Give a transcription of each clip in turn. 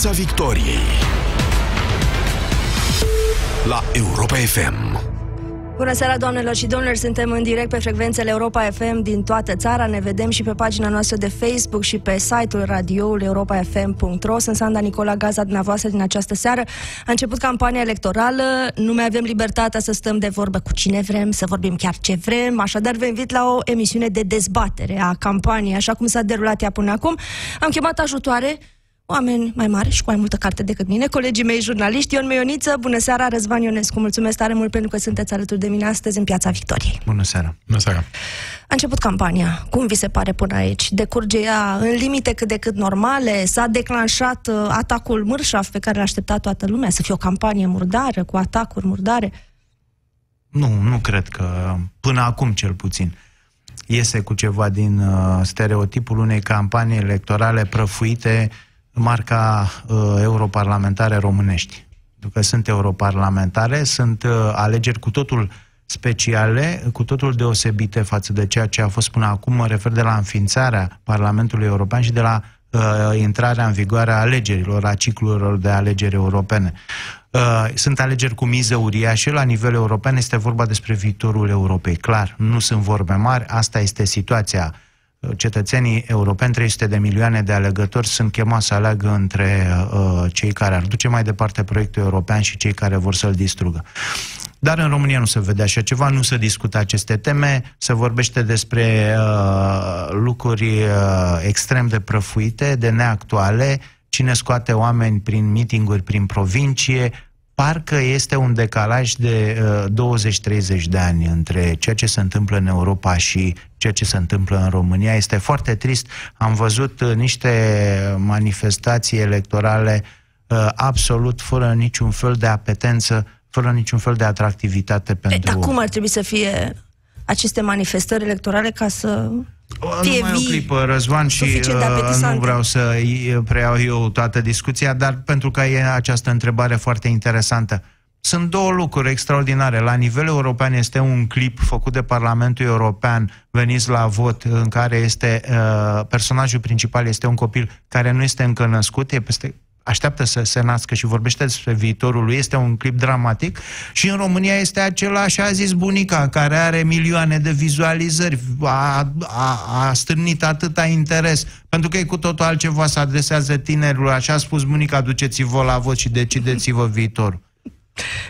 Piața Victoriei la Europa FM. Bună seara, doamnelor și domnilor! Suntem în direct pe frecvențele Europa FM din toată țara. Ne vedem și pe pagina noastră de Facebook și pe site-ul radioului europafm.ro. Sunt Sanda Nicola Gaza, dumneavoastră, din această seară. A început campania electorală, nu mai avem libertatea să stăm de vorbă cu cine vrem, să vorbim chiar ce vrem, așadar vă invit la o emisiune de dezbatere a campaniei, așa cum s-a derulat ea până acum. Am chemat ajutoare oameni mai mari și cu mai multă carte decât mine, colegii mei jurnaliști, Ion Meioniță, bună seara, Răzvan Ionescu, mulțumesc tare mult pentru că sunteți alături de mine astăzi în Piața Victoriei. Bună seara! Bună seara! A început campania. Cum vi se pare până aici? Decurge ea în limite cât de cât normale? S-a declanșat uh, atacul mârșaf pe care l-a așteptat toată lumea? Să fie o campanie murdară, cu atacuri murdare? Nu, nu cred că, până acum cel puțin, iese cu ceva din uh, stereotipul unei campanii electorale prăfuite marca uh, europarlamentare românești. Pentru că sunt europarlamentare, sunt uh, alegeri cu totul speciale, cu totul deosebite față de ceea ce a fost până acum. Mă refer de la înființarea Parlamentului European și de la uh, intrarea în vigoare a alegerilor, a ciclurilor de alegeri europene. Uh, sunt alegeri cu miză uriașă la nivel european, este vorba despre viitorul Europei. Clar, nu sunt vorbe mari, asta este situația cetățenii europeni, 300 de milioane de alegători, sunt chemați să aleagă între uh, cei care ar duce mai departe proiectul european și cei care vor să-l distrugă. Dar în România nu se vede așa ceva, nu se discută aceste teme, se vorbește despre uh, lucruri uh, extrem de prăfuite, de neactuale, cine scoate oameni prin mitinguri, prin provincie, parcă este un decalaj de uh, 20-30 de ani între ceea ce se întâmplă în Europa și ceea ce se întâmplă în România. Este foarte trist. Am văzut uh, niște manifestații electorale uh, absolut fără niciun fel de apetență, fără niciun fel de atractivitate pentru... Dar cum ar trebui să fie aceste manifestări electorale ca să fie Numai o clipă, Răzvan, și uh, nu vreau să preiau eu toată discuția, dar pentru că e această întrebare foarte interesantă. Sunt două lucruri extraordinare. La nivel european este un clip făcut de Parlamentul European, veniți la vot, în care este uh, personajul principal este un copil care nu este încă născut, e peste așteaptă să se nască și vorbește despre viitorul lui, este un clip dramatic și în România este același, a zis bunica, care are milioane de vizualizări, a, a, a stârnit atâta interes, pentru că e cu totul altceva să adresează tinerilor, așa a spus bunica, duceți-vă la vot și decideți-vă viitorul.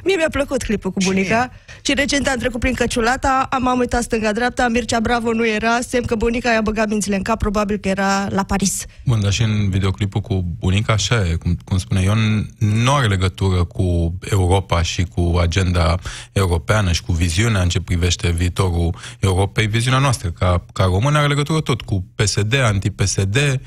Mie mi-a plăcut clipul cu bunica și recent am trecut prin Căciulata, am, am uitat stânga-dreapta, Mircea Bravo nu era, semn că bunica i-a băgat mințile în cap, probabil că era la Paris. Bun, dar și în videoclipul cu bunica, așa e, cum, cum spune Ion, nu are legătură cu Europa și cu agenda europeană și cu viziunea în ce privește viitorul Europei. Viziunea noastră, ca, ca român, are legătură tot cu PSD, anti-PSD,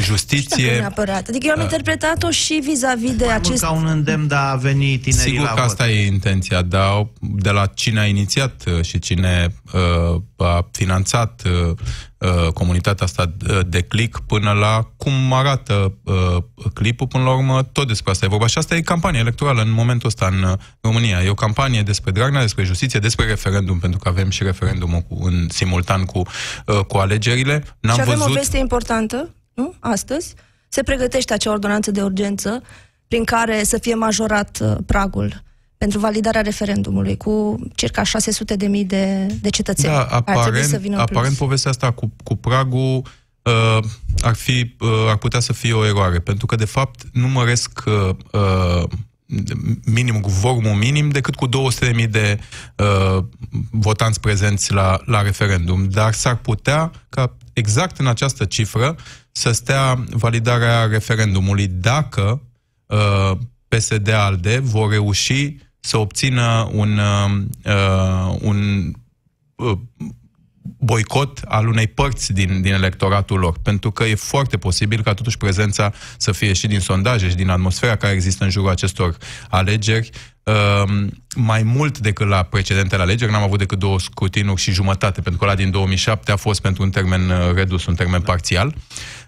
justiție. Nu neapărat. Adică eu am uh, interpretat-o și vis-a-vis de acest... ca un îndemn de a veni tinerii Sigur că asta e intenția, dar de la cine a inițiat uh, și cine uh, a finanțat uh, uh, comunitatea asta uh, de click până la cum arată uh, clipul, până la urmă tot despre asta e vorba. Și asta e campania electorală în momentul ăsta în uh, România. E o campanie despre Dragnea, despre justiție, despre referendum, pentru că avem și referendumul cu, în simultan cu, uh, cu alegerile. N-am și avem văzut... o veste importantă, nu? Astăzi. Se pregătește acea ordonanță de urgență prin care să fie majorat uh, pragul pentru validarea referendumului cu circa 600 de mii de, de cetățeni. Da, aparent, să vină aparent povestea asta cu, cu pragul uh, ar, fi, uh, ar putea să fie o eroare, pentru că de fapt număresc uh, uh minim, cu vormul minim, decât cu 200.000 de uh, votanți prezenți la, la referendum. Dar s-ar putea ca exact în această cifră să stea validarea referendumului dacă uh, PSD-ALDE vor reuși să obțină un, uh, uh, un uh, boicot al unei părți din, din electoratul lor. Pentru că e foarte posibil ca totuși prezența să fie și din sondaje și din atmosfera care există în jurul acestor alegeri uh, mai mult decât la precedentele alegeri. N-am avut decât două scrutinuri și jumătate, pentru că la din 2007 a fost pentru un termen uh, redus, un termen parțial.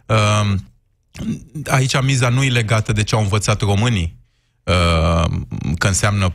Uh, aici miza nu e legată de ce au învățat românii Uh, că înseamnă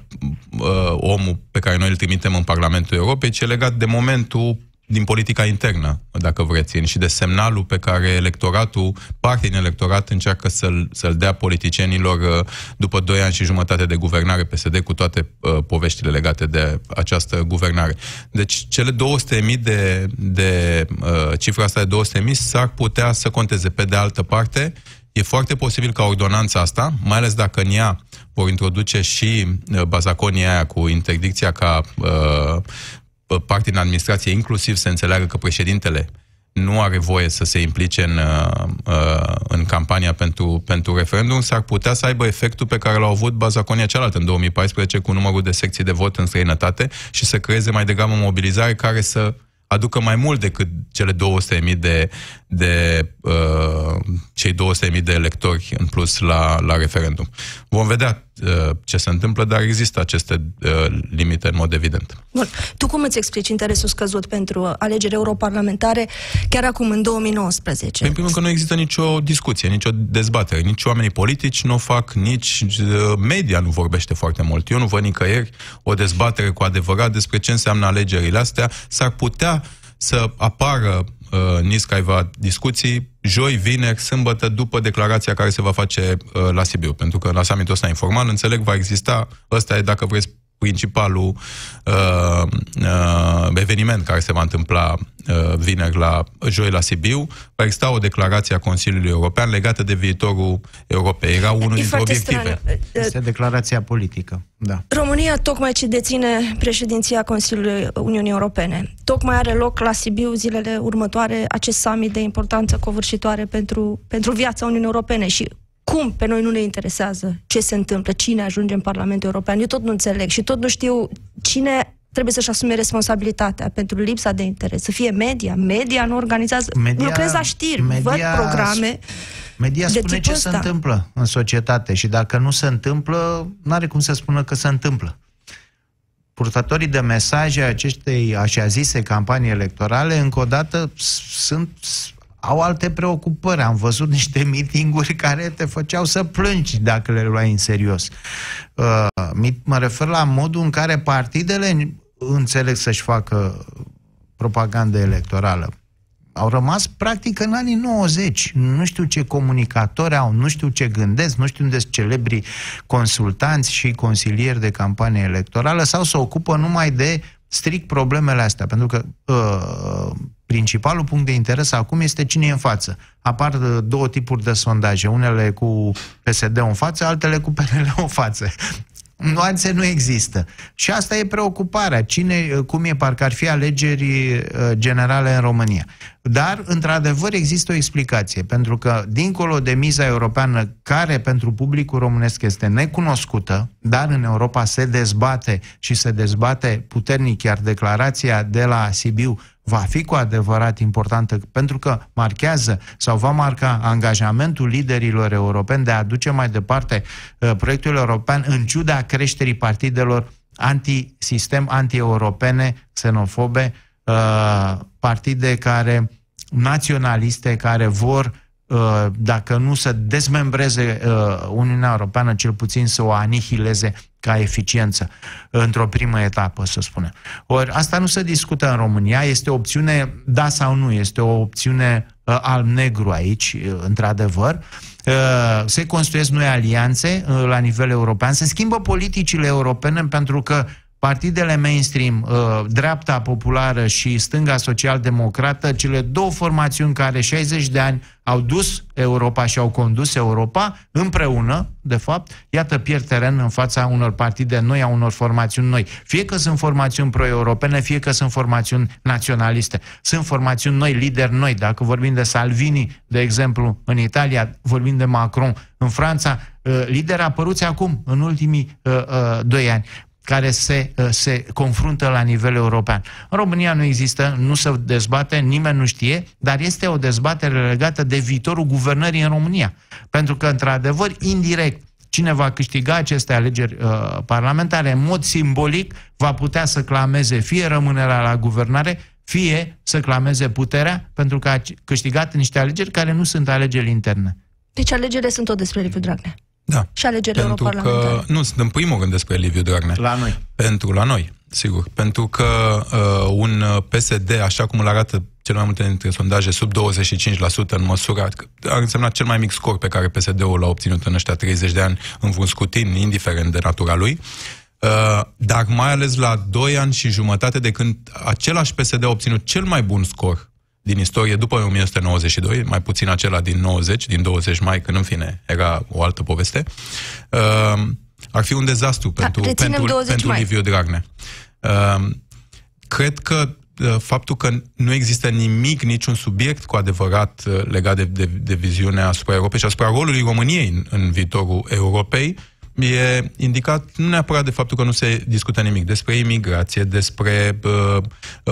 uh, omul pe care noi îl trimitem în Parlamentul Europei, ci e legat de momentul din politica internă, dacă vreți, și de semnalul pe care electoratul, partea din electorat încearcă să-l, să-l dea politicienilor uh, după doi ani și jumătate de guvernare PSD cu toate uh, poveștile legate de această guvernare. Deci cele 200.000 de, de uh, cifra asta de 200.000 s-ar putea să conteze. Pe de altă parte, e foarte posibil ca ordonanța asta, mai ales dacă în ea vor introduce și uh, bazaconia aia cu interdicția ca uh, parte din administrație, inclusiv să înțeleagă că președintele nu are voie să se implice în, uh, uh, în campania pentru, pentru referendum, s-ar putea să aibă efectul pe care l-au avut bazaconia cealaltă în 2014 cu numărul de secții de vot în străinătate și să creeze mai degrabă o mobilizare care să aducă mai mult decât cele 200.000 de, de uh, cei 200.000 de electori în plus la, la referendum. Vom vedea uh, ce se întâmplă, dar există aceste uh, limite în mod evident. Bun. Tu cum îți explici interesul scăzut pentru alegeri europarlamentare chiar acum, în 2019? În primul rând că nu există nicio discuție, nicio dezbatere. Nici oamenii politici nu o fac, nici uh, media nu vorbește foarte mult. Eu nu văd nicăieri o dezbatere cu adevărat despre ce înseamnă alegerile astea. S-ar putea să apară uh, Niscaiva discuții joi, vineri, sâmbătă, după declarația care se va face uh, la Sibiu. Pentru că la summitul ăsta informal, înțeleg, va exista, ăsta e, dacă vreți, principalul uh, uh, eveniment care se va întâmpla uh, vineri la joi la Sibiu, va exista o declarație a Consiliului European legată de viitorul Europei. Era unul dintre obiective. Straniu. Este declarația politică, da. România tocmai ce deține președinția Consiliului Uniunii Europene. Tocmai are loc la Sibiu zilele următoare acest summit de importanță covârșitoare pentru, pentru viața Uniunii Europene și cum pe noi nu ne interesează ce se întâmplă, cine ajunge în Parlamentul European. Eu tot nu înțeleg și tot nu știu cine trebuie să-și asume responsabilitatea pentru lipsa de interes. Să fie media. Media nu organizează... Media, Lucrez la știri, media, văd programe... Media spune ce ăsta. se întâmplă în societate și dacă nu se întâmplă, nu are cum să spună că se întâmplă. Purtătorii de mesaje acestei așa zise campanii electorale, încă o dată, sunt au alte preocupări. Am văzut niște mitinguri care te făceau să plângi dacă le luai în serios. Uh, mă refer la modul în care partidele înțeleg să-și facă propagandă electorală. Au rămas practic în anii 90. Nu știu ce comunicatori au, nu știu ce gândesc, nu știu unde sunt celebri consultanți și consilieri de campanie electorală sau se ocupă numai de strict problemele astea, pentru că uh, principalul punct de interes acum este cine e în față. Apar uh, două tipuri de sondaje, unele cu PSD în față, altele cu PNL în față. Nuanțe nu există. Și asta e preocuparea. Cine, uh, cum e, parcă ar fi alegeri uh, generale în România. Dar, într-adevăr, există o explicație, pentru că, dincolo de miza europeană, care pentru publicul românesc este necunoscută, dar în Europa se dezbate și se dezbate puternic, iar declarația de la Sibiu va fi cu adevărat importantă pentru că marchează sau va marca angajamentul liderilor europeni de a duce mai departe uh, proiectul european în ciuda creșterii partidelor anti-sistem, anti-europene, xenofobe, uh, partide care naționaliste care vor Uh, dacă nu să dezmembreze uh, Uniunea Europeană, cel puțin să o anihileze ca eficiență într-o primă etapă, să spunem. Ori asta nu se discută în România, este o opțiune da sau nu, este o opțiune uh, alb-negru aici, într-adevăr. Se construiesc noi alianțe la nivel european, se schimbă politicile europene pentru că partidele mainstream, uh, dreapta populară și stânga social-democrată, cele două formațiuni care 60 de ani au dus Europa și au condus Europa împreună, de fapt, iată, pierd teren în fața unor partide noi, a unor formațiuni noi. Fie că sunt formațiuni pro-europene, fie că sunt formațiuni naționaliste. Sunt formațiuni noi, lideri noi. Dacă vorbim de Salvini, de exemplu, în Italia, vorbim de Macron, în Franța, uh, lideri apăruți acum, în ultimii uh, uh, doi ani care se, uh, se confruntă la nivel european. În România nu există, nu se dezbate, nimeni nu știe, dar este o dezbatere legată de viitorul guvernării în România. Pentru că, într-adevăr, indirect, cine va câștiga aceste alegeri uh, parlamentare, în mod simbolic, va putea să clameze fie rămânerea la guvernare, fie să clameze puterea, pentru că a câștigat niște alegeri care nu sunt alegeri interne. Deci alegerile sunt tot despre Liviu Dragnea. Da. Și alegerile Pentru că nu sunt în primul rând despre Liviu Dragnea. La noi. Pentru la noi. sigur. Pentru că uh, un PSD, așa cum îl arată cel mai multe dintre sondaje, sub 25% în măsura, ar însemna cel mai mic scor pe care PSD-ul l-a obținut în ăștia 30 de ani în vreun scutin, indiferent de natura lui. Uh, dar mai ales la 2 ani și jumătate de când același PSD a obținut cel mai bun scor din istorie după 1992, mai puțin acela din 90, din 20 mai, când în fine era o altă poveste, uh, ar fi un dezastru da, pentru, pentru, pentru Liviu Dragnea. Uh, cred că uh, faptul că nu există nimic, niciun subiect cu adevărat uh, legat de, de, de viziunea asupra Europei și asupra rolului României în, în viitorul Europei, e indicat nu neapărat de faptul că nu se discută nimic despre imigrație, despre uh,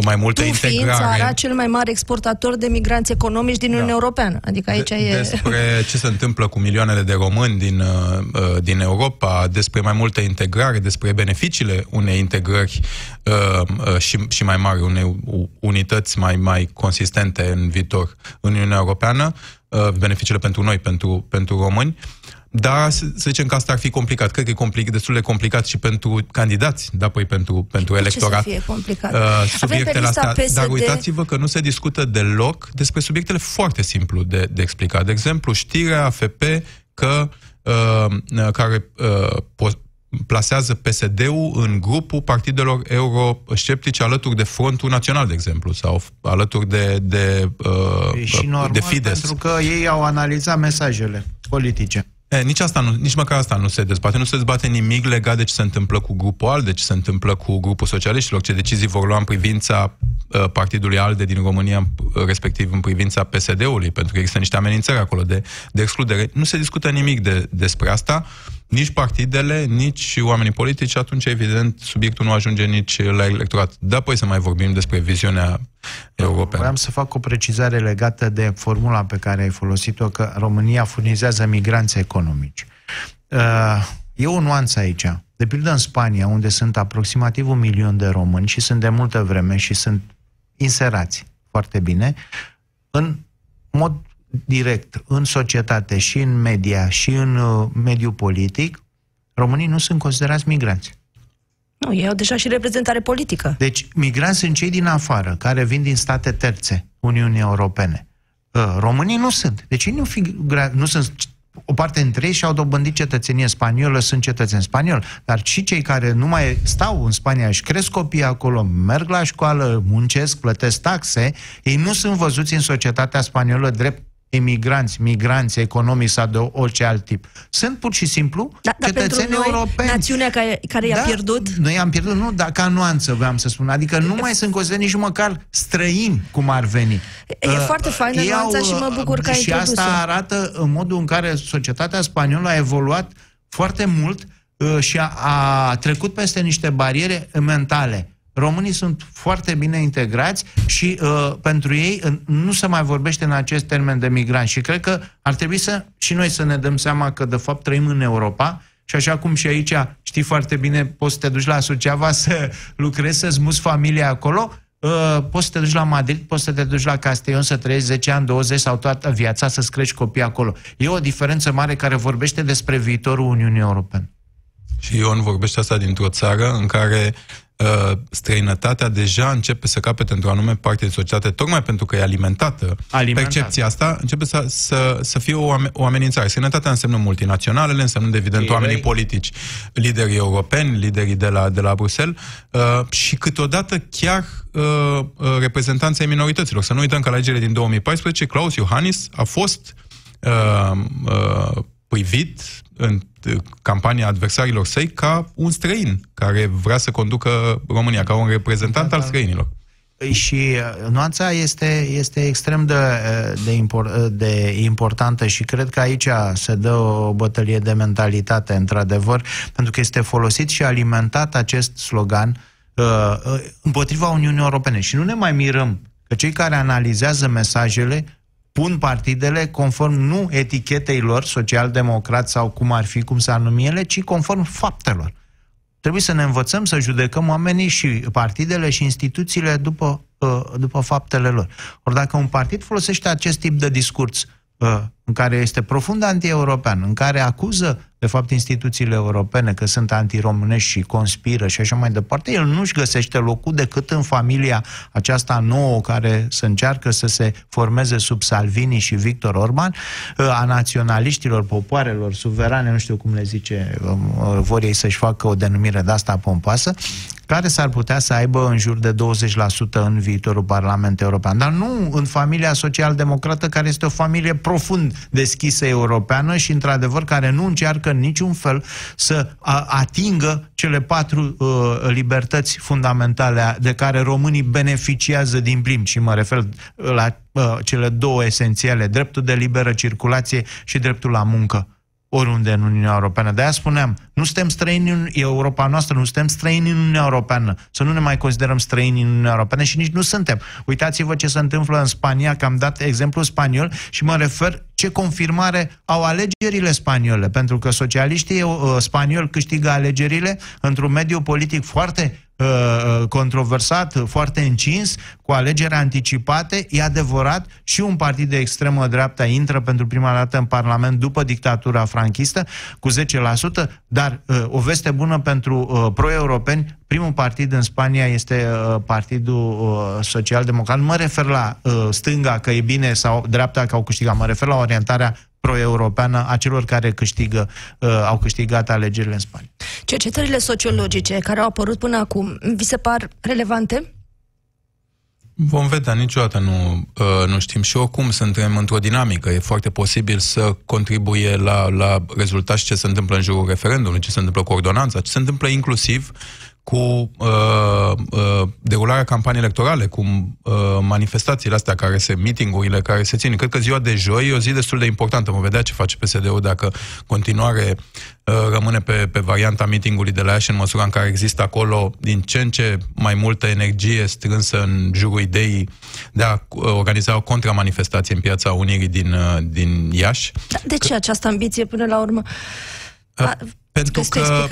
mai multă tu integrare. fiind țara cel mai mare exportator de migranți economici din da. Uniunea Europeană. Adică aici de, e... Despre ce se întâmplă cu milioanele de români din, uh, uh, din Europa, despre mai multă integrare, despre beneficiile unei integrări uh, uh, și, și mai mari, unei unități mai, mai consistente în viitor în Uniunea Europeană, uh, beneficiile pentru noi, pentru, pentru români. Da, să zicem că asta ar fi complicat. Cred că e complic, destul de complicat și pentru candidați, da, păi pentru, pentru de electorat. Ce să fie complicat? Uh, subiectele astea. PSD... Dar uitați-vă că nu se discută deloc despre subiectele foarte simplu de, de explicat. De exemplu, știrea AFP că uh, care uh, plasează PSD-ul în grupul partidelor eurosceptice alături de Frontul Național, de exemplu, sau alături de, de, uh, și normal, de Fides. pentru că ei au analizat mesajele politice. E, nici asta nu, nici măcar asta nu se dezbate. Nu se dezbate nimic legat de ce se întâmplă cu grupul ALDE, de ce se întâmplă cu grupul socialiștilor, ce decizii vor lua în privința uh, partidului ALDE din România, respectiv în privința PSD-ului, pentru că există niște amenințări acolo de, de excludere. Nu se discută nimic de, despre asta. Uh, nici partidele, nici oamenii politici, atunci, evident, subiectul nu ajunge nici la electorat. Da, apoi să mai vorbim despre viziunea europeană. Vreau să fac o precizare legată de formula pe care ai folosit-o, că România furnizează migranți economici. Uh, e o nuanță aici. De pildă în Spania, unde sunt aproximativ un milion de români și sunt de multă vreme și sunt inserați foarte bine, în mod direct în societate și în media și în uh, mediul politic, românii nu sunt considerați migranți. Nu, ei au deja și reprezentare politică. Deci, migranți sunt cei din afară, care vin din state terțe, Uniunii Europene. Uh, românii nu sunt. Deci ei nu, figra, nu sunt o parte dintre ei și-au dobândit cetățenie spaniolă, sunt cetățeni spanioli, dar și cei care nu mai stau în Spania și cresc copii acolo, merg la școală, muncesc, plătesc taxe, ei nu sunt văzuți în societatea spaniolă drept emigranți, migranți economici sau de orice alt tip. Sunt pur și simplu da, cetățeni noi, europeni. națiunea care, care da, i-a pierdut? Noi am pierdut, nu, dar ca nuanță vreau să spun. Adică nu mai sunt considerați nici măcar străini cum ar veni. E uh, foarte faină nuanța și mă bucur că ai Și asta arată în modul în care societatea spaniolă a evoluat foarte mult uh, și a, a trecut peste niște bariere mentale Românii sunt foarte bine integrați și uh, pentru ei uh, nu se mai vorbește în acest termen de migranți. Și cred că ar trebui să și noi să ne dăm seama că de fapt trăim în Europa și așa cum și aici știi foarte bine, poți să te duci la Suceava să lucrezi, să-ți muți familia acolo, uh, poți să te duci la Madrid, poți să te duci la Castellon să trăiești 10 ani, 20 sau toată viața să-ți crești copii acolo. E o diferență mare care vorbește despre viitorul Uniunii Europene. Și Ion vorbește asta dintr-o țară în care uh, străinătatea deja începe să capete într-o anume parte din societate, tocmai pentru că e alimentată. Alimentat. Percepția asta începe să, să, să fie o, o amenințare. Străinătatea înseamnă multinaționalele, înseamnă, evident, Ei, oamenii politici, liderii europeni, liderii de la, de la Bruxelles uh, și câteodată chiar uh, uh, reprezentanții minorităților. Să nu uităm că la alegerile din 2014, Claus Iohannis a fost uh, uh, privit în campania adversarilor săi ca un străin care vrea să conducă România, ca un reprezentant al străinilor. Păi și uh, nuanța este, este extrem de, uh, de, impor, uh, de importantă și cred că aici se dă o bătălie de mentalitate, într-adevăr, pentru că este folosit și alimentat acest slogan uh, împotriva Uniunii Europene. Și nu ne mai mirăm că cei care analizează mesajele pun partidele conform nu etichetei lor, social-democrat sau cum ar fi, cum s-ar numi ele, ci conform faptelor. Trebuie să ne învățăm să judecăm oamenii și partidele și instituțiile după, uh, după faptele lor. Ori dacă un partid folosește acest tip de discurs uh, în care este profund anti-european, în care acuză, de fapt, instituțiile europene că sunt antiromânești și conspiră și așa mai departe, el nu-și găsește locul decât în familia aceasta nouă care să încearcă să se formeze sub Salvini și Victor Orban, a naționaliștilor, popoarelor suverane, nu știu cum le zice, vor ei să-și facă o denumire de asta pompoasă, care s-ar putea să aibă în jur de 20% în viitorul Parlament European. Dar nu în familia social-democrată, care este o familie profund deschisă europeană și, într-adevăr, care nu încearcă în niciun fel să atingă cele patru uh, libertăți fundamentale de care românii beneficiază din plin. Și mă refer la uh, cele două esențiale, dreptul de liberă circulație și dreptul la muncă oriunde în Uniunea Europeană. De aia spuneam, nu suntem străini în Europa noastră, nu suntem străini în Uniunea Europeană. Să nu ne mai considerăm străini în Uniunea Europeană și nici nu suntem. Uitați-vă ce se întâmplă în Spania, că am dat exemplu spaniol și mă refer ce confirmare au alegerile spaniole, pentru că socialiștii uh, spanioli câștigă alegerile într-un mediu politic foarte Uh, uh, controversat, foarte încins, cu alegeri anticipate. E adevărat, și un partid de extremă dreapta intră pentru prima dată în Parlament după dictatura franchistă cu 10%, dar uh, o veste bună pentru pro-europeni, primul partid în Spania este Partidul Social-Democrat. Mă refer la stânga, că e bine, sau dreapta, că au câștigat. Mă refer la orientarea pro-europeană a celor care câștigă, uh, au câștigat alegerile în Spania. Cercetările sociologice care au apărut până acum, vi se par relevante? Vom vedea, niciodată nu, uh, nu știm și oricum suntem într-o dinamică. E foarte posibil să contribuie la, la rezultat și ce se întâmplă în jurul referendumului, ce se întâmplă cu ordonanța, ce se întâmplă inclusiv cu uh, uh, derularea campaniei electorale, cu uh, manifestațiile astea care se, meetingurile care se țin. Cred că ziua de joi e o zi destul de importantă. Vom vedea ce face PSD-ul dacă continuare uh, rămâne pe, pe varianta meetingului de la Iași în măsura în care există acolo din ce în ce mai multă energie strânsă în jurul ideii de a uh, organiza o contramanifestație în piața Unirii din, uh, din Iași. Da, de ce că... această ambiție până la urmă? Uh, pentru că,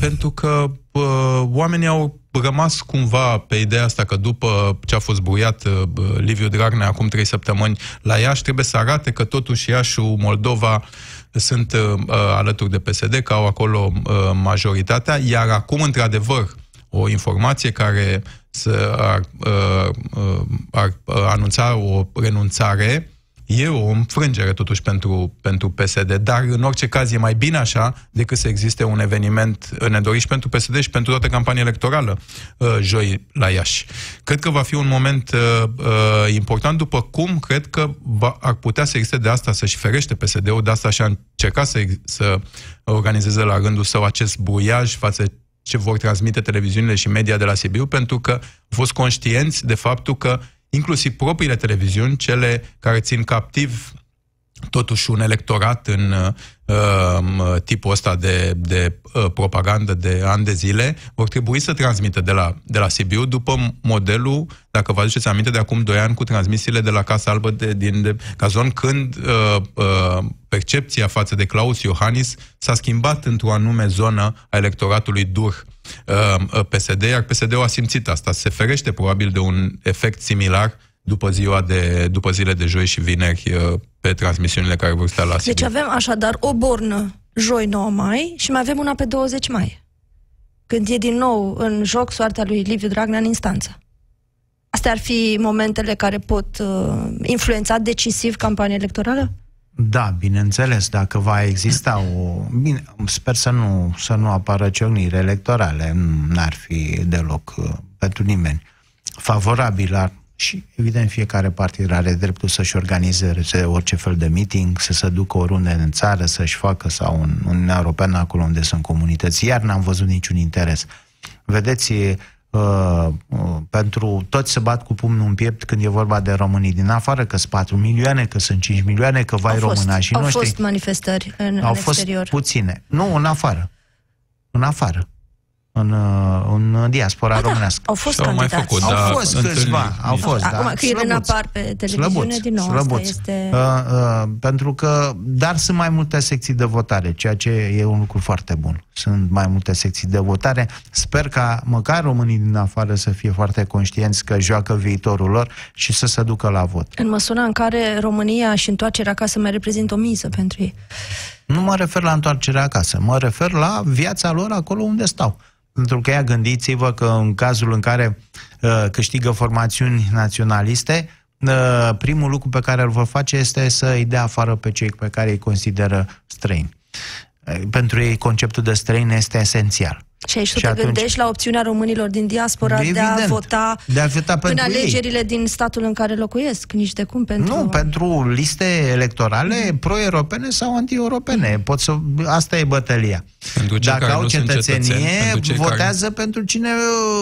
pentru că uh, oamenii au rămas cumva pe ideea asta că după ce a fost buiat uh, Liviu Dragnea acum trei săptămâni la Iași, trebuie să arate că totuși Iașul, Moldova sunt uh, alături de PSD, că au acolo uh, majoritatea, iar acum, într-adevăr, o informație care să ar, uh, uh, ar uh, anunța o renunțare E o înfrângere totuși pentru, pentru PSD, dar în orice caz e mai bine așa decât să existe un eveniment nedorit și pentru PSD și pentru toată campania electorală uh, joi la Iași. Cred că va fi un moment uh, uh, important, după cum cred că va, ar putea să existe de asta să-și ferește PSD-ul, de asta și-a încercat să, să organizeze la rândul său acest buiaj față ce vor transmite televiziunile și media de la Sibiu, pentru că au fost conștienți de faptul că inclusiv propriile televiziuni, cele care țin captiv totuși un electorat în uh, tipul ăsta de, de uh, propagandă de ani de zile, vor trebui să transmită de la, de la Sibiu după modelul, dacă vă aduceți aminte, de acum 2 ani cu transmisiile de la Casa Albă de, din de Cazon, când uh, uh, percepția față de Claus Iohannis s-a schimbat într-o anume zonă a electoratului dur. uh, PSD, iar PSD-ul a simțit asta. Se ferește probabil de un efect similar după ziua de, după zile de joi și vineri uh, pe transmisiunile care vor sta la Deci avem așadar o bornă joi 9 mai și mai avem una pe 20 mai. Când e din nou în joc soarta lui Liviu Dragnea în instanță. Astea ar fi momentele care pot uh, influența decisiv campania electorală? Da, bineînțeles, dacă va exista o... Bine, sper să nu, să nu apară ciocniri electorale, n-ar fi deloc uh, pentru nimeni favorabil și, evident, fiecare partid are dreptul să-și organizeze orice fel de meeting, să se ducă oriunde în țară, să-și facă sau în Uniunea Europeană, acolo unde sunt comunități. Iar n-am văzut niciun interes. Vedeți, Uh, uh, pentru toți se bat cu pumnul în piept când e vorba de românii din afară, că sunt 4 milioane, că sunt 5 milioane, că vai româna și au noștri. Au fost manifestări în, au în fost exterior. puține. Nu, în afară. În afară în, uh, în diaspora A, da, românească. Au fost au candidați. Mai făcut, au da, fost câțiva, au fost. Da. Acum, că ele apar pe televiziune, slăbuț, din nou, slăbuț. asta este... Uh, uh, pentru că, dar sunt mai multe secții de votare, ceea ce e un lucru foarte bun. Sunt mai multe secții de votare. Sper ca măcar românii din afară să fie foarte conștienți că joacă viitorul lor și să se ducă la vot. În măsura în care România și întoarcerea acasă mai reprezintă o miză pentru ei. Nu mă refer la întoarcerea acasă, mă refer la viața lor acolo unde stau. Pentru că ea gândiți-vă că în cazul în care uh, câștigă formațiuni naționaliste, uh, primul lucru pe care îl vor face este să îi dea afară pe cei pe care îi consideră străini. Uh, pentru ei conceptul de străin este esențial. Și aici tu te atunci... gândești la opțiunea românilor din diaspora Evident, de a vota, de a vota în alegerile ei. din statul în care locuiesc, nici de cum pentru... Nu, pentru liste electorale mm. pro-europene sau anti-europene. Pot să... Asta e bătălia. Pentru Dacă au cetățenie, pentru votează care... pentru cine,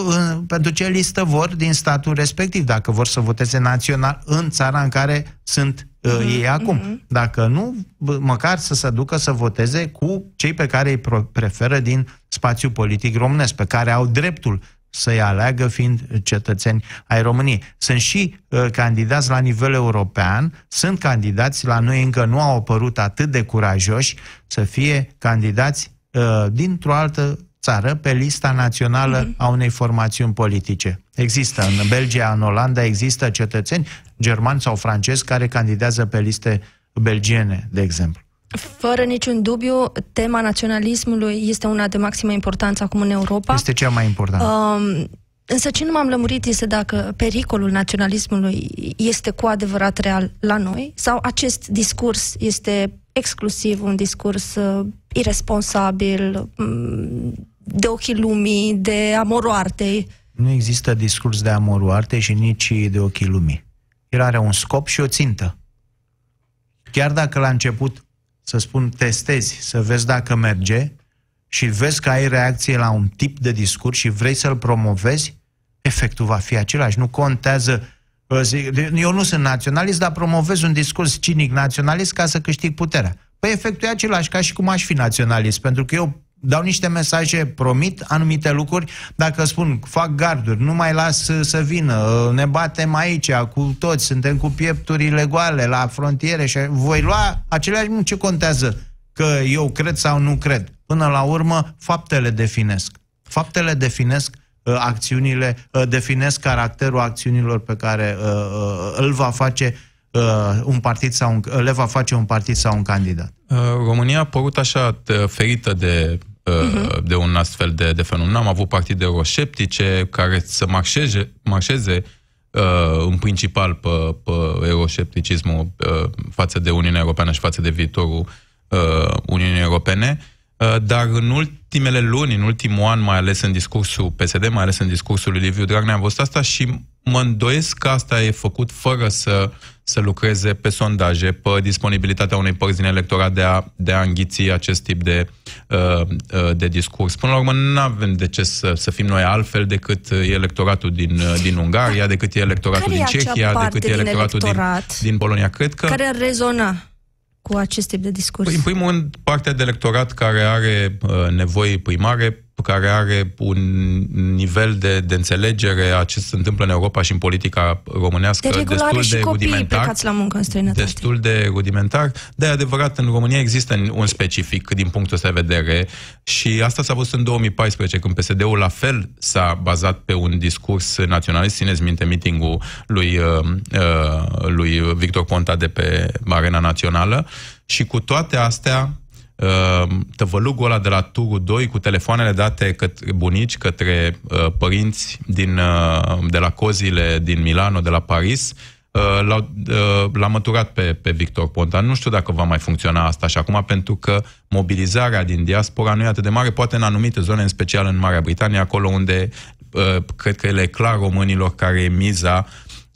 uh, pentru ce listă vor din statul respectiv. Dacă vor să voteze național în țara în care sunt uh-huh, ei acum. Uh-huh. Dacă nu, măcar să se ducă să voteze cu cei pe care îi preferă din spațiul politic românesc, pe care au dreptul să-i aleagă fiind cetățeni ai României. Sunt și uh, candidați la nivel european, sunt candidați, la noi încă nu au apărut atât de curajoși să fie candidați uh, dintr-o altă țară pe lista națională mm-hmm. a unei formațiuni politice. Există în Belgia, în Olanda, există cetățeni germani sau francezi care candidează pe liste belgiene, de exemplu. Fără niciun dubiu, tema naționalismului este una de maximă importanță acum în Europa. Este cea mai importantă. Um, însă ce nu m-am lămurit este dacă pericolul naționalismului este cu adevărat real la noi sau acest discurs este exclusiv un discurs uh, irresponsabil, um, de ochii lumii, de amoroartei. Nu există discurs de amoroarte și nici de ochii lumii. El are un scop și o țintă. Chiar dacă la început, să spun, testezi, să vezi dacă merge și vezi că ai reacție la un tip de discurs și vrei să-l promovezi, efectul va fi același. Nu contează eu nu sunt naționalist, dar promovez un discurs cinic naționalist ca să câștig puterea. Păi efectul e același ca și cum aș fi naționalist, pentru că eu dau niște mesaje, promit anumite lucruri, dacă spun, fac garduri, nu mai las să vină, ne batem aici cu toți, suntem cu piepturile goale la frontiere și voi lua aceleași, nu ce contează că eu cred sau nu cred. Până la urmă, faptele definesc. Faptele definesc uh, acțiunile, uh, definesc caracterul acțiunilor pe care uh, uh, îl va face uh, un partid sau un, le va face un partid sau un candidat. Uh, România a părut așa ferită de uh-huh. de un astfel de, de fenomen. Am avut partide eurosceptice care să marșeze, marșeze uh, în principal pe, pe euroscepticismul uh, față de Uniunea Europeană și față de viitorul uh, Uniunii Europene. Uh, dar în ultimele luni, în ultimul an, mai ales în discursul PSD, mai ales în discursul lui Liviu Dragnea, am văzut asta și mă îndoiesc că asta e făcut fără să, să lucreze pe sondaje, pe disponibilitatea unei părți din electorat de a, de a înghiți acest tip de, uh, uh, de discurs. Până la urmă, nu avem de ce să, să fim noi altfel decât e electoratul din, din Ungaria, decât e electoratul care din Cehia, decât e electoratul din, din Polonia. Cred că... Care ar rezona? cu acest tip de discurs? Păi, în primul rând, partea de electorat care are uh, nevoi primare care are un nivel de, de înțelegere a ce se întâmplă în Europa și în politica românească de destul de rudimentar. la muncă în străinătate. Destul de rudimentar. De adevărat, în România există un specific din punctul ăsta de vedere și asta s-a văzut în 2014, când PSD-ul la fel s-a bazat pe un discurs naționalist. Țineți minte meeting-ul lui, uh, uh, lui Victor Ponta de pe Arena Națională și cu toate astea Uh, tăvălugul ăla de la turul 2 cu telefoanele date către bunici, către uh, părinți din, uh, de la cozile din Milano, de la Paris, uh, l-a, uh, l-a măturat pe, pe Victor Ponta. Nu știu dacă va mai funcționa asta și acum pentru că mobilizarea din diaspora nu e atât de mare, poate în anumite zone, în special în Marea Britanie, acolo unde uh, cred că ele e clar românilor care e miza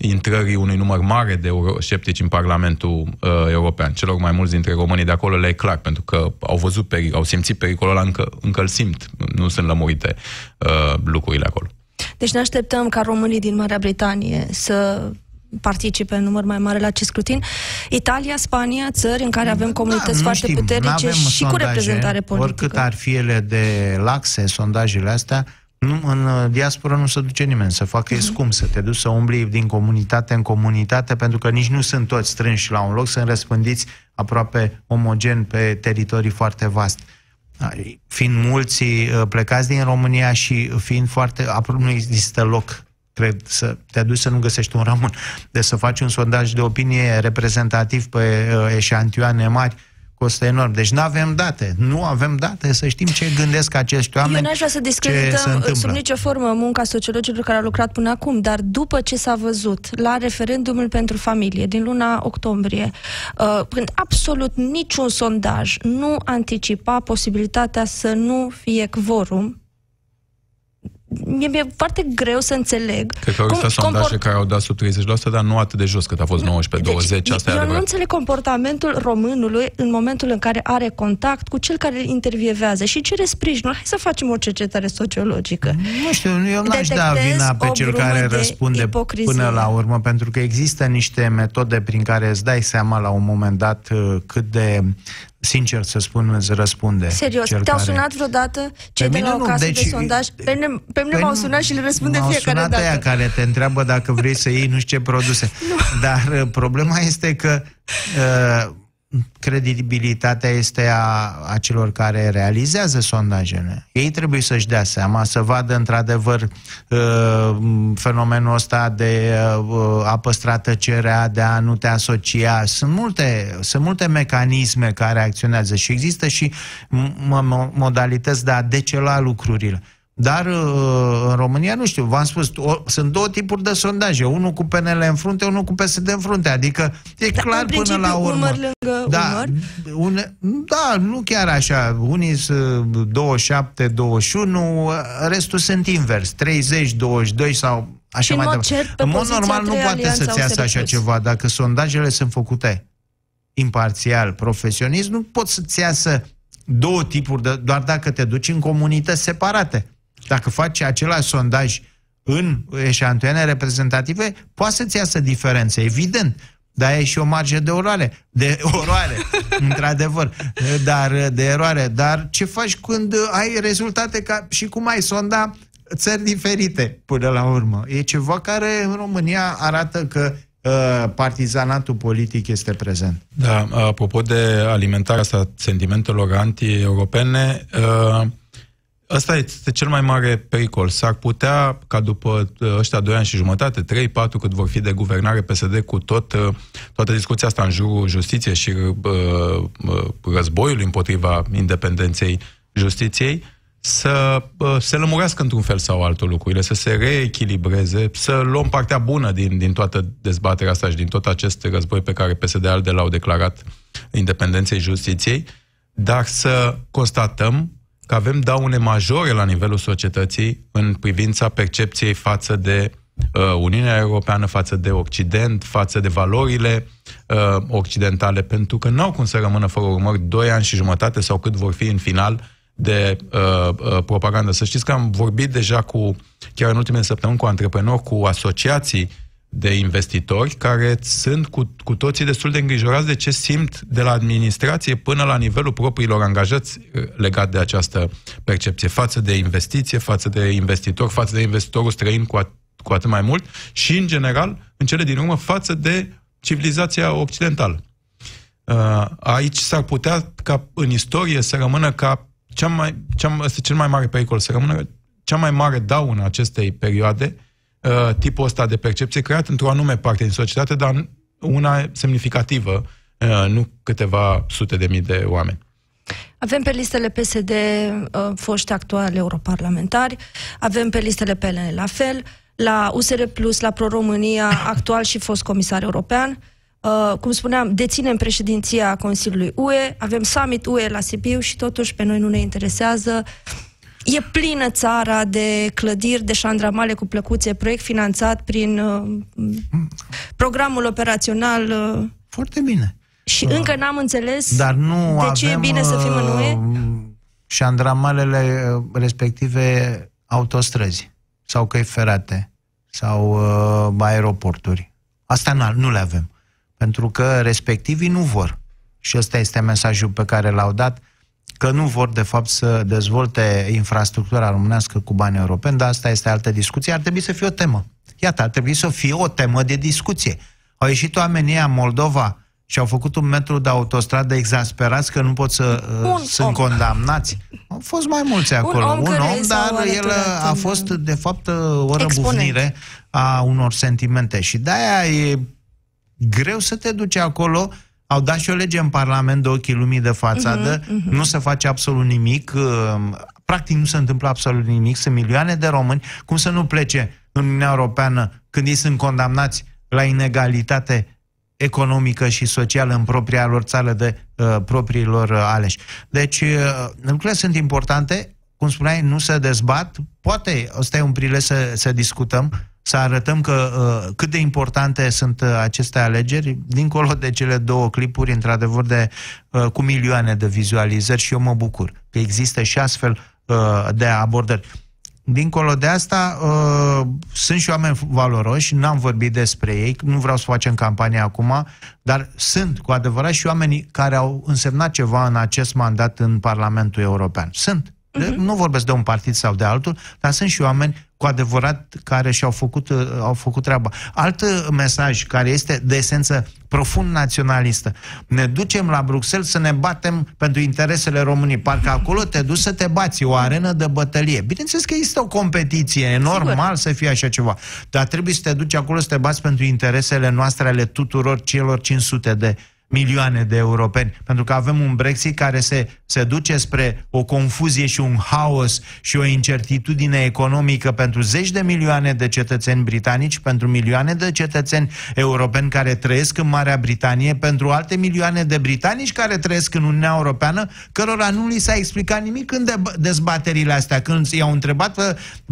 intrării unui număr mare de eurosceptici în Parlamentul uh, European. Celor mai mulți dintre românii de acolo le e clar, pentru că au văzut, peric- au simțit pericolul ăla, încă, încă îl simt. Nu sunt lămurite uh, lucrurile acolo. Deci ne așteptăm ca românii din Marea Britanie să participe în număr mai mare la acest scrutin. Italia, Spania, țări în care avem da, comunități da, foarte știm, puternice și sondaje, cu reprezentare politică. Oricât ar fi ele de laxe, sondajele astea, nu, în uh, diaspora nu se duce nimeni să facă e scump să te duci să umbli din comunitate în comunitate pentru că nici nu sunt toți strânși la un loc, sunt răspândiți aproape omogen pe teritorii foarte vaste fiind mulți uh, plecați din România și fiind foarte, aproape nu există loc cred, să te duci să nu găsești un rămân. De să faci un sondaj de opinie reprezentativ pe uh, eșantioane mari, costă enorm. Deci nu avem date. Nu avem date să știm ce gândesc acești oameni. Eu n-aș vrea să discredităm sub nicio formă munca sociologilor care au lucrat până acum, dar după ce s-a văzut la referendumul pentru familie din luna octombrie, uh, când absolut niciun sondaj nu anticipa posibilitatea să nu fie quorum, mi-e, mi-e foarte greu să înțeleg. Cred că au existat sondaje comport... care au dat sub 30%, dar nu atât de jos cât a fost 19-20%. Deci, asta eu nu înțeleg comportamentul românului în momentul în care are contact cu cel care îl intervievează și cere sprijinul. Hai să facem o cercetare sociologică. Nu știu, eu n-aș da vina pe cel care răspunde ipocrizie. până la urmă, pentru că există niște metode prin care îți dai seama la un moment dat uh, cât de sincer să spun, îți răspunde. Serios, te-au care... sunat vreodată cei de la o casă deci, de sondaj? Pe mine, pe mine m-au sunat și le răspunde fiecare dată. aia care te întreabă dacă vrei să iei nu știu ce produse. Nu. Dar uh, problema este că uh, credibilitatea este a, a celor care realizează sondajele. Ei trebuie să-și dea seama, să vadă într-adevăr uh, fenomenul ăsta de uh, a păstra tăcerea, de a nu te asocia. Sunt multe, sunt multe mecanisme care acționează și există și modalități de a decela lucrurile. Dar uh, în România, nu știu, v-am spus, o, sunt două tipuri de sondaje. Unul cu PNL în frunte, unul cu PSD în frunte. Adică e da, clar până la urmă. Umăr lângă da, umăr? Une, da, nu chiar așa. Unii sunt 27, 21, restul sunt invers. 30, 22 sau așa și mai departe. În mod normal nu poate să-ți iasă așa ceva. Dacă sondajele sunt făcute imparțial, profesionist, nu pot să-ți iasă două tipuri, de, doar dacă te duci în comunități separate. Dacă faci același sondaj în eșantioane reprezentative, poate să-ți iasă diferențe, evident. Dar e și o marge de oroare, de oroare, într-adevăr, dar de eroare. Dar ce faci când ai rezultate ca și cum ai sonda țări diferite până la urmă? E ceva care în România arată că uh, partizanatul politic este prezent. Da, apropo de alimentarea asta sentimentelor anti-europene, uh, Ăsta este cel mai mare pericol. S-ar putea ca după uh, ăștia doi ani și jumătate, trei, patru, cât vor fi de guvernare PSD cu tot, uh, toată discuția asta în jurul justiției și uh, uh, războiul împotriva independenței justiției, să uh, se lămurească într-un fel sau altul lucrurile, să se reechilibreze, să luăm partea bună din, din toată dezbaterea asta și din tot acest război pe care PSD-ALDE l-au declarat independenței justiției, dar să constatăm că avem daune majore la nivelul societății în privința percepției față de uh, Uniunea Europeană, față de Occident, față de valorile uh, occidentale, pentru că nu au cum să rămână fără urmări doi ani și jumătate sau cât vor fi în final de uh, uh, propagandă. Să știți că am vorbit deja cu, chiar în ultimele săptămâni, cu antreprenori, cu asociații de investitori care sunt cu, cu toții destul de îngrijorați de ce simt de la administrație până la nivelul propriilor angajați uh, legat de această percepție față de investiție, față de investitor, față de investitorul străin cu, at, cu atât mai mult și, în general, în cele din urmă, față de civilizația occidentală. Uh, aici s-ar putea ca în istorie să rămână ca cea mai, cea, este cel mai mare pericol, să rămână cea mai mare daună acestei perioade Uh, tipul ăsta de percepție creat într-o anume parte din societate, dar una semnificativă, uh, nu câteva sute de mii de oameni. Avem pe listele PSD uh, foști actuali europarlamentari, avem pe listele PLN la fel, la USR Plus, la Pro-România, actual și fost comisar european. Uh, cum spuneam, deținem președinția Consiliului UE, avem summit UE la Sibiu și totuși pe noi nu ne interesează E plină țara de clădiri de șandramale cu plăcuțe, proiect finanțat prin uh, programul operațional. Uh, Foarte bine. Și uh, încă n-am înțeles dar nu de ce avem, e bine să fim în UE. Uh, șandramalele uh, respective autostrăzi sau căi ferate sau uh, aeroporturi. Asta nu le avem. Pentru că respectivii nu vor. Și ăsta este mesajul pe care l-au dat, că nu vor, de fapt, să dezvolte infrastructura românească cu bani europeni, dar asta este altă discuție. Ar trebui să fie o temă. Iată, ar trebui să fie o temă de discuție. Au ieșit oamenii în Moldova și au făcut un metru de autostradă exasperați că nu pot să uh, sunt om. condamnați. Au fost mai mulți acolo. Un om, un om dar el a fost, de fapt, o răbufnire a unor sentimente. Și de-aia e greu să te duci acolo au dat și o lege în Parlament de ochii lumii de fațadă, uh-huh, uh-huh. nu se face absolut nimic, uh, practic nu se întâmplă absolut nimic, sunt milioane de români, cum să nu plece în Uniunea Europeană când ei sunt condamnați la inegalitate economică și socială în propria lor țară de uh, propriilor uh, aleși. Deci, uh, lucrurile sunt importante, cum spuneai, nu se dezbat, poate ăsta e un prilej să, să discutăm, să arătăm că uh, cât de importante sunt uh, aceste alegeri, dincolo de cele două clipuri, într-adevăr, de, uh, cu milioane de vizualizări și eu mă bucur că există și astfel uh, de abordări. Dincolo de asta, uh, sunt și oameni valoroși, n-am vorbit despre ei, nu vreau să facem campanie acum, dar sunt cu adevărat și oamenii care au însemnat ceva în acest mandat în Parlamentul European. Sunt. Uh-huh. Nu vorbesc de un partid sau de altul, dar sunt și oameni cu adevărat care și-au făcut, uh, au făcut treaba. Alt uh, mesaj care este de esență profund naționalistă. Ne ducem la Bruxelles să ne batem pentru interesele României. Parcă acolo te duci să te bați, o arenă de bătălie. Bineînțeles că există o competiție, e normal Sigur. să fie așa ceva. Dar trebuie să te duci acolo să te bați pentru interesele noastre ale tuturor celor 500 de milioane de europeni, pentru că avem un Brexit care se, se duce spre o confuzie și un haos și o incertitudine economică pentru zeci de milioane de cetățeni britanici, pentru milioane de cetățeni europeni care trăiesc în Marea Britanie, pentru alte milioane de britanici care trăiesc în Uniunea Europeană, cărora nu li s-a explicat nimic în dezbaterile astea. Când i-au întrebat uh,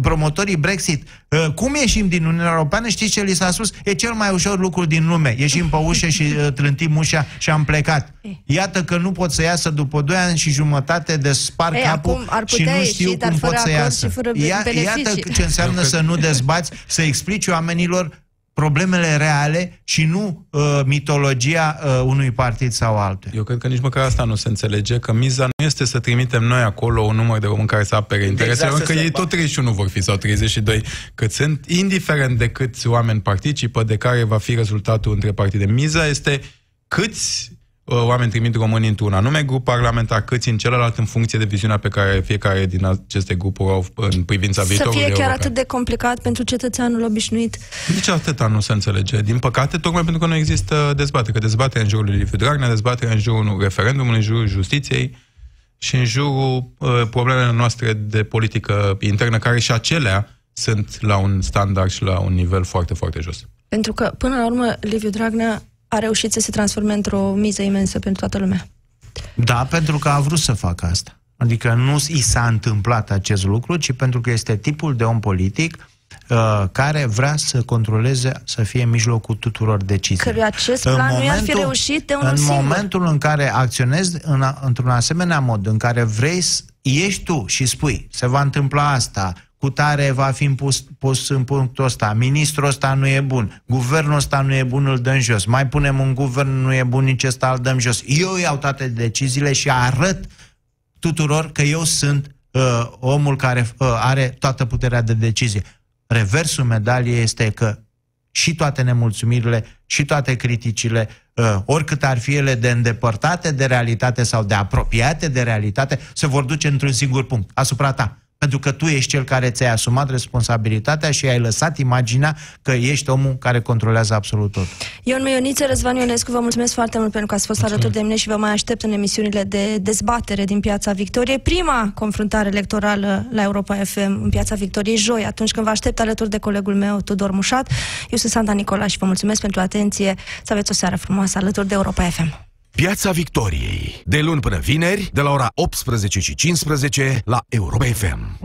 promotorii Brexit uh, cum ieșim din Uniunea Europeană, știți ce li s-a spus? E cel mai ușor lucru din lume. Ieșim pe ușă și uh, trântim ușa și am plecat. Iată că nu pot să iasă după 2 ani și jumătate de spar Ei, capul și nu știu ieși, cum pot să iasă. Ia, iată ce înseamnă să nu dezbați, să explici oamenilor problemele reale și nu uh, mitologia uh, unui partid sau altul. Eu cred că nici măcar asta nu se înțelege, că miza nu este să trimitem noi acolo un număr de români care să apere interesele, exact că ei tot 31 vor fi sau 32 cât sunt, indiferent de câți oameni participă, de care va fi rezultatul între partide. Miza este câți uh, oameni trimit românii într-un anume grup parlamentar, câți în celălalt în funcție de viziunea pe care fiecare din aceste grupuri au în privința Să viitorului Să fie chiar european. atât de complicat pentru cetățeanul obișnuit? Nici atâta nu se înțelege. Din păcate, tocmai pentru că nu există dezbatere. Că dezbaterea în jurul lui Liviu Dragnea, dezbaterea în jurul referendumului, în jurul justiției și în jurul uh, problemelor noastre de politică internă, care și acelea sunt la un standard și la un nivel foarte, foarte jos. Pentru că, până la urmă, Liviu Dragnea a reușit să se transforme într-o miză imensă pentru toată lumea. Da, pentru că a vrut să facă asta. Adică nu i s-a întâmplat acest lucru, ci pentru că este tipul de om politic uh, care vrea să controleze, să fie în mijlocul tuturor deciziilor. Că acest plan în momentul, nu i-ar fi reușit de unul În singur. momentul în care acționezi în, într-un asemenea mod, în care vrei să ieși tu și spui, se va întâmpla asta, cu tare va fi pus, pus în punctul ăsta, ministrul ăsta nu e bun, guvernul ăsta nu e bun, îl dăm jos, mai punem un guvern, nu e bun, nici ăsta îl dăm jos. Eu iau toate deciziile și arăt tuturor că eu sunt uh, omul care uh, are toată puterea de decizie. Reversul medaliei este că și toate nemulțumirile, și toate criticile, uh, oricât ar fi ele de îndepărtate de realitate sau de apropiate de realitate, se vor duce într-un singur punct, asupra ta pentru că tu ești cel care ți-ai asumat responsabilitatea și ai lăsat imaginea că ești omul care controlează absolut tot. Ion Ioniță, Răzvan Ionescu, vă mulțumesc foarte mult pentru că ați fost mulțumesc. alături de mine și vă mai aștept în emisiunile de dezbatere din Piața Victoriei. Prima confruntare electorală la Europa FM în Piața Victoriei, joi, atunci când vă aștept alături de colegul meu, Tudor Mușat. Eu sunt Santa Nicola și vă mulțumesc pentru atenție. Să aveți o seară frumoasă alături de Europa FM. Piața Victoriei. De luni până vineri, de la ora 18 și 15 la Europa FM.